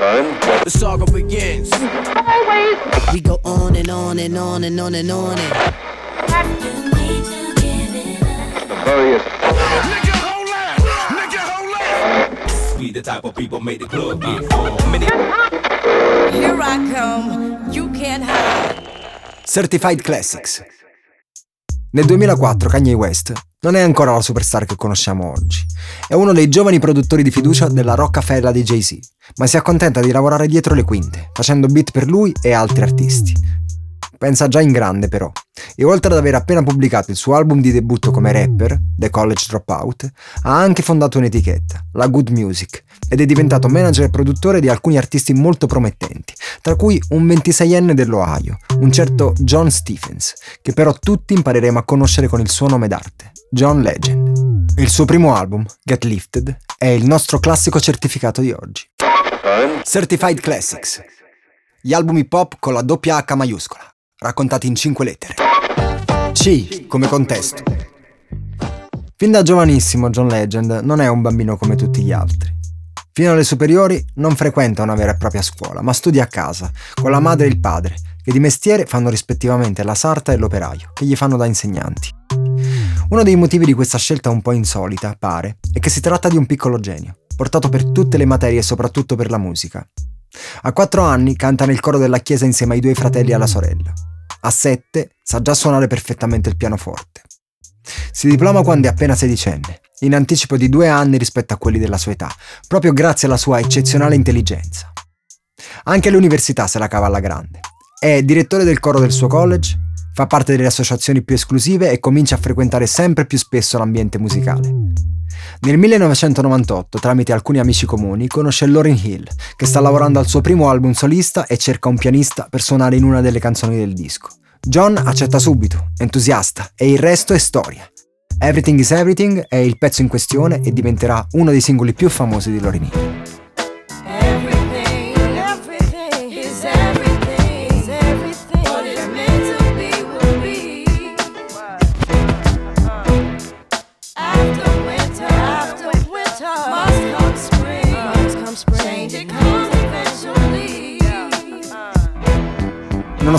The saga begins. Always. We go on and on and on and on and on and. Nigga, hold up. Nigga, hold up. We the type of people make the club get full. Here I come. You can't hide. Certified Classics. Nel 2004 Kanye West non è ancora la superstar che conosciamo oggi. È uno dei giovani produttori di fiducia della Rockefeller di Jay-Z, ma si accontenta di lavorare dietro le quinte, facendo beat per lui e altri artisti. Pensa già in grande però, e oltre ad aver appena pubblicato il suo album di debutto come rapper, The College Dropout, ha anche fondato un'etichetta, la Good Music, ed è diventato manager e produttore di alcuni artisti molto promettenti, tra cui un 26enne dell'Ohio, un certo John Stephens, che però tutti impareremo a conoscere con il suo nome d'arte, John Legend. Il suo primo album, Get Lifted, è il nostro classico certificato di oggi. Certified Classics. Gli album hip hop con la doppia H maiuscola raccontati in cinque lettere. C come contesto. Fin da giovanissimo John Legend non è un bambino come tutti gli altri. Fino alle superiori non frequenta una vera e propria scuola, ma studia a casa, con la madre e il padre, che di mestiere fanno rispettivamente la sarta e l'operaio, che gli fanno da insegnanti. Uno dei motivi di questa scelta un po' insolita, pare, è che si tratta di un piccolo genio, portato per tutte le materie e soprattutto per la musica. A quattro anni canta nel coro della chiesa insieme ai due fratelli e alla sorella. A 7 sa già suonare perfettamente il pianoforte. Si diploma quando è appena sedicenne, in anticipo di due anni rispetto a quelli della sua età, proprio grazie alla sua eccezionale intelligenza. Anche all'università se la cava alla grande. È direttore del coro del suo college, fa parte delle associazioni più esclusive e comincia a frequentare sempre più spesso l'ambiente musicale. Nel 1998, tramite alcuni amici comuni, conosce Lauryn Hill, che sta lavorando al suo primo album solista e cerca un pianista per suonare in una delle canzoni del disco. John accetta subito, entusiasta, e il resto è storia. Everything is Everything è il pezzo in questione e diventerà uno dei singoli più famosi di Lauryn Hill.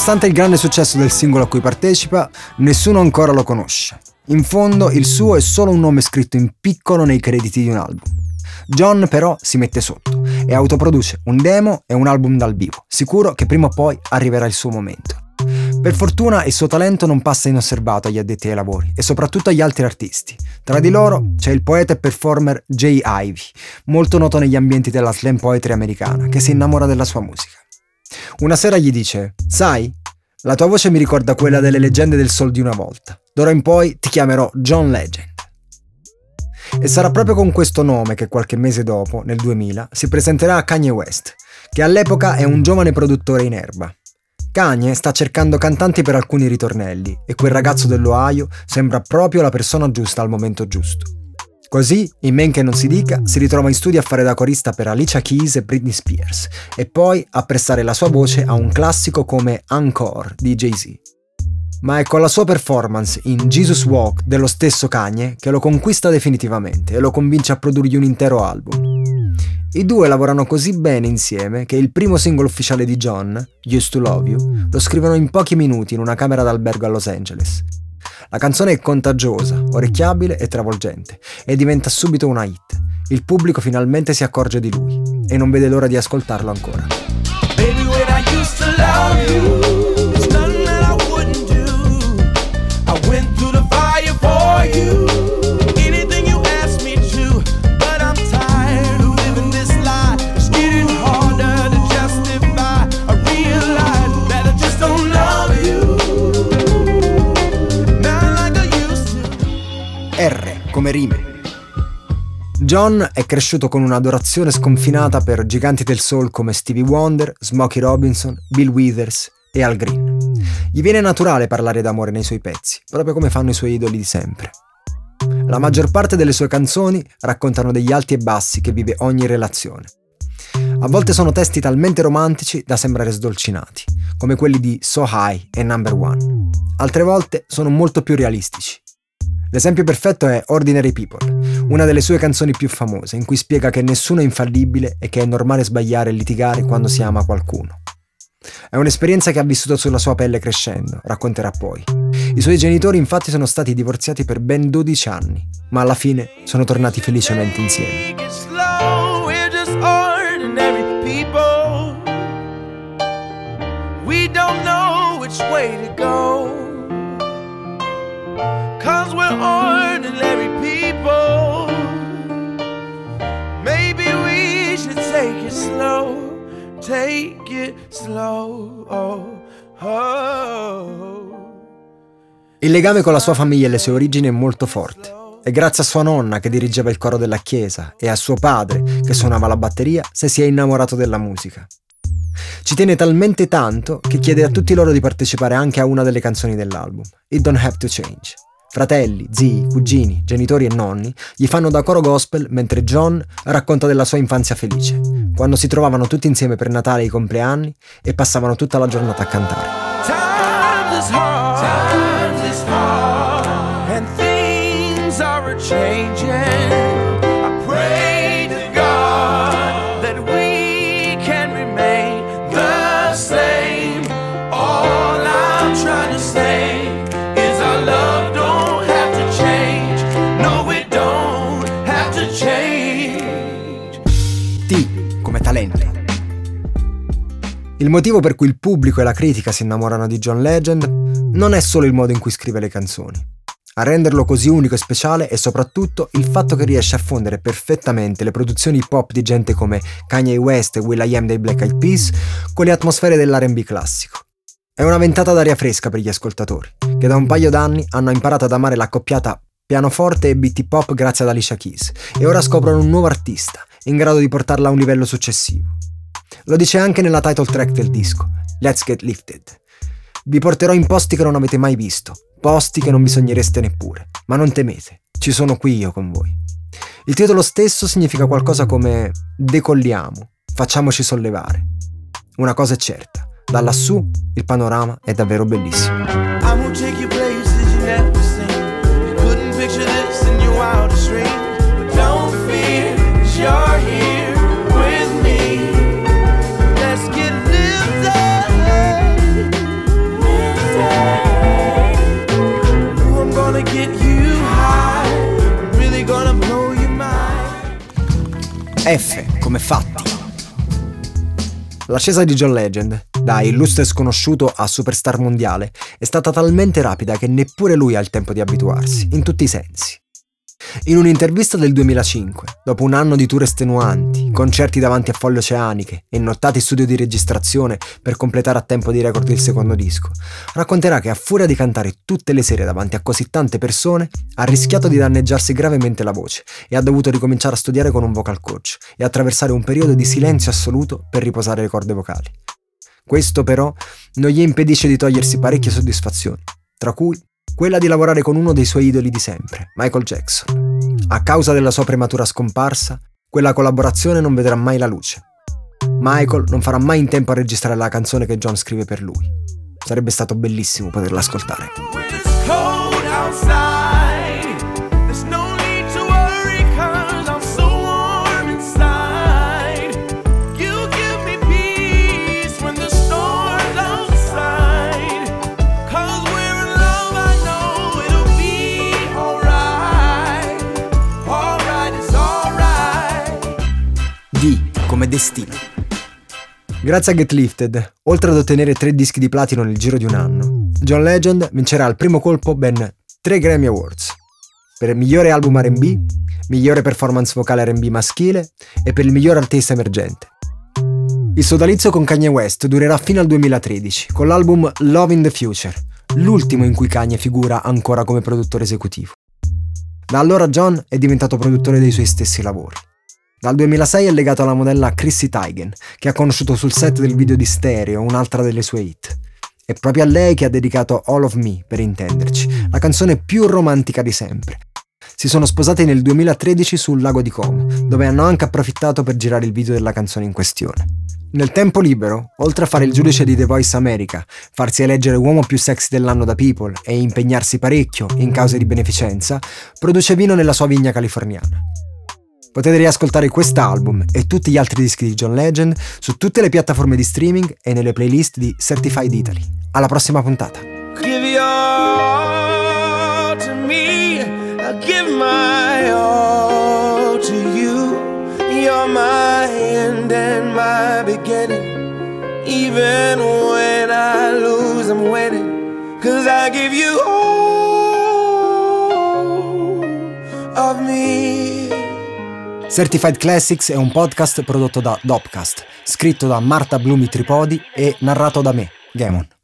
Nonostante il grande successo del singolo a cui partecipa, nessuno ancora lo conosce. In fondo il suo è solo un nome scritto in piccolo nei crediti di un album. John però si mette sotto e autoproduce un demo e un album dal vivo, sicuro che prima o poi arriverà il suo momento. Per fortuna il suo talento non passa inosservato agli addetti ai lavori e soprattutto agli altri artisti. Tra di loro c'è il poeta e performer Jay Ivy, molto noto negli ambienti della slam poetry americana, che si innamora della sua musica. Una sera gli dice, sai, la tua voce mi ricorda quella delle leggende del sol di una volta. D'ora in poi ti chiamerò John Legend. E sarà proprio con questo nome che qualche mese dopo, nel 2000, si presenterà a Kanye West, che all'epoca è un giovane produttore in erba. Kanye sta cercando cantanti per alcuni ritornelli e quel ragazzo dell'Ohio sembra proprio la persona giusta al momento giusto. Così, in men che non si dica, si ritrova in studio a fare da corista per Alicia Keys e Britney Spears e poi a prestare la sua voce a un classico come Encore di Jay-Z. Ma è con la sua performance in Jesus Walk dello stesso Kanye che lo conquista definitivamente e lo convince a produrgli un intero album. I due lavorano così bene insieme che il primo singolo ufficiale di John, Used to Love You, lo scrivono in pochi minuti in una camera d'albergo a Los Angeles la canzone è contagiosa, orecchiabile e travolgente e diventa subito una hit. Il pubblico finalmente si accorge di lui e non vede l'ora di ascoltarlo ancora. Baby, come rime. John è cresciuto con un'adorazione sconfinata per giganti del soul come Stevie Wonder, Smokey Robinson, Bill Withers e Al Green. Gli viene naturale parlare d'amore nei suoi pezzi, proprio come fanno i suoi idoli di sempre. La maggior parte delle sue canzoni raccontano degli alti e bassi che vive ogni relazione. A volte sono testi talmente romantici da sembrare sdolcinati, come quelli di So High e Number One. Altre volte sono molto più realistici, L'esempio perfetto è Ordinary People, una delle sue canzoni più famose, in cui spiega che nessuno è infallibile e che è normale sbagliare e litigare quando si ama qualcuno. È un'esperienza che ha vissuto sulla sua pelle crescendo, racconterà poi. I suoi genitori infatti sono stati divorziati per ben 12 anni, ma alla fine sono tornati felicemente insieme. We way to go. Cause we're ordinary people. Maybe we should take it slow. Take it slow. Oh, oh. Il legame con la sua famiglia e le sue origini è molto forte. È grazie a sua nonna che dirigeva il coro della chiesa e a suo padre, che suonava la batteria, se si è innamorato della musica. Ci tiene talmente tanto che chiede a tutti loro di partecipare anche a una delle canzoni dell'album, It Don't Have to Change. Fratelli, zii, cugini, genitori e nonni gli fanno da coro gospel mentre John racconta della sua infanzia felice, quando si trovavano tutti insieme per Natale e i compleanni e passavano tutta la giornata a cantare. Il motivo per cui il pubblico e la critica si innamorano di John Legend non è solo il modo in cui scrive le canzoni. A renderlo così unico e speciale è soprattutto il fatto che riesce a fondere perfettamente le produzioni pop di gente come Kanye West e Will.i.am dei Black Eyed Peas con le atmosfere dell'R&B classico. È una ventata d'aria fresca per gli ascoltatori, che da un paio d'anni hanno imparato ad amare l'accoppiata pianoforte e beat pop grazie ad Alicia Keys e ora scoprono un nuovo artista in grado di portarla a un livello successivo. Lo dice anche nella title track del disco, Let's Get Lifted. Vi porterò in posti che non avete mai visto, posti che non bisognereste neppure, ma non temete, ci sono qui io con voi. Il titolo stesso significa qualcosa come decolliamo, facciamoci sollevare. Una cosa è certa, da lassù il panorama è davvero bellissimo. F come fatti. L'ascesa di John Legend, da illustre sconosciuto a superstar mondiale, è stata talmente rapida che neppure lui ha il tempo di abituarsi, in tutti i sensi. In un'intervista del 2005, dopo un anno di tour estenuanti, concerti davanti a folle oceaniche e nottati studio di registrazione per completare a tempo di record il secondo disco, racconterà che a furia di cantare tutte le sere davanti a così tante persone, ha rischiato di danneggiarsi gravemente la voce e ha dovuto ricominciare a studiare con un vocal coach e attraversare un periodo di silenzio assoluto per riposare le corde vocali. Questo però non gli impedisce di togliersi parecchie soddisfazioni, tra cui quella di lavorare con uno dei suoi idoli di sempre, Michael Jackson. A causa della sua prematura scomparsa, quella collaborazione non vedrà mai la luce. Michael non farà mai in tempo a registrare la canzone che John scrive per lui. Sarebbe stato bellissimo poterla ascoltare. Come destino. Grazie a Get Lifted, oltre ad ottenere tre dischi di platino nel giro di un anno, John Legend vincerà al primo colpo ben tre Grammy Awards per migliore album RB, migliore performance vocale RB maschile e per il miglior artista emergente. Il sodalizio con Kanye West durerà fino al 2013 con l'album Love in the Future, l'ultimo in cui Kanye figura ancora come produttore esecutivo. Da allora John è diventato produttore dei suoi stessi lavori. Dal 2006 è legato alla modella Chrissy Teigen, che ha conosciuto sul set del video di Stereo, un'altra delle sue hit. È proprio a lei che ha dedicato All of Me, per intenderci, la canzone più romantica di sempre. Si sono sposati nel 2013 sul lago di Como, dove hanno anche approfittato per girare il video della canzone in questione. Nel tempo libero, oltre a fare il giudice di The Voice America, farsi eleggere uomo più sexy dell'anno da People e impegnarsi parecchio in cause di beneficenza, produce vino nella sua vigna californiana. Potete riascoltare quest'album e tutti gli altri dischi di John Legend su tutte le piattaforme di streaming e nelle playlist di Certified Italy. Alla prossima puntata. Give to me, I give my all to you. You're my end and my beginning. Even when I lose, I'm winning. Cause I give you all of me. Certified Classics è un podcast prodotto da Dopcast, scritto da Marta Blumi Tripodi e narrato da me, Gamon.